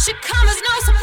She comes no surprise.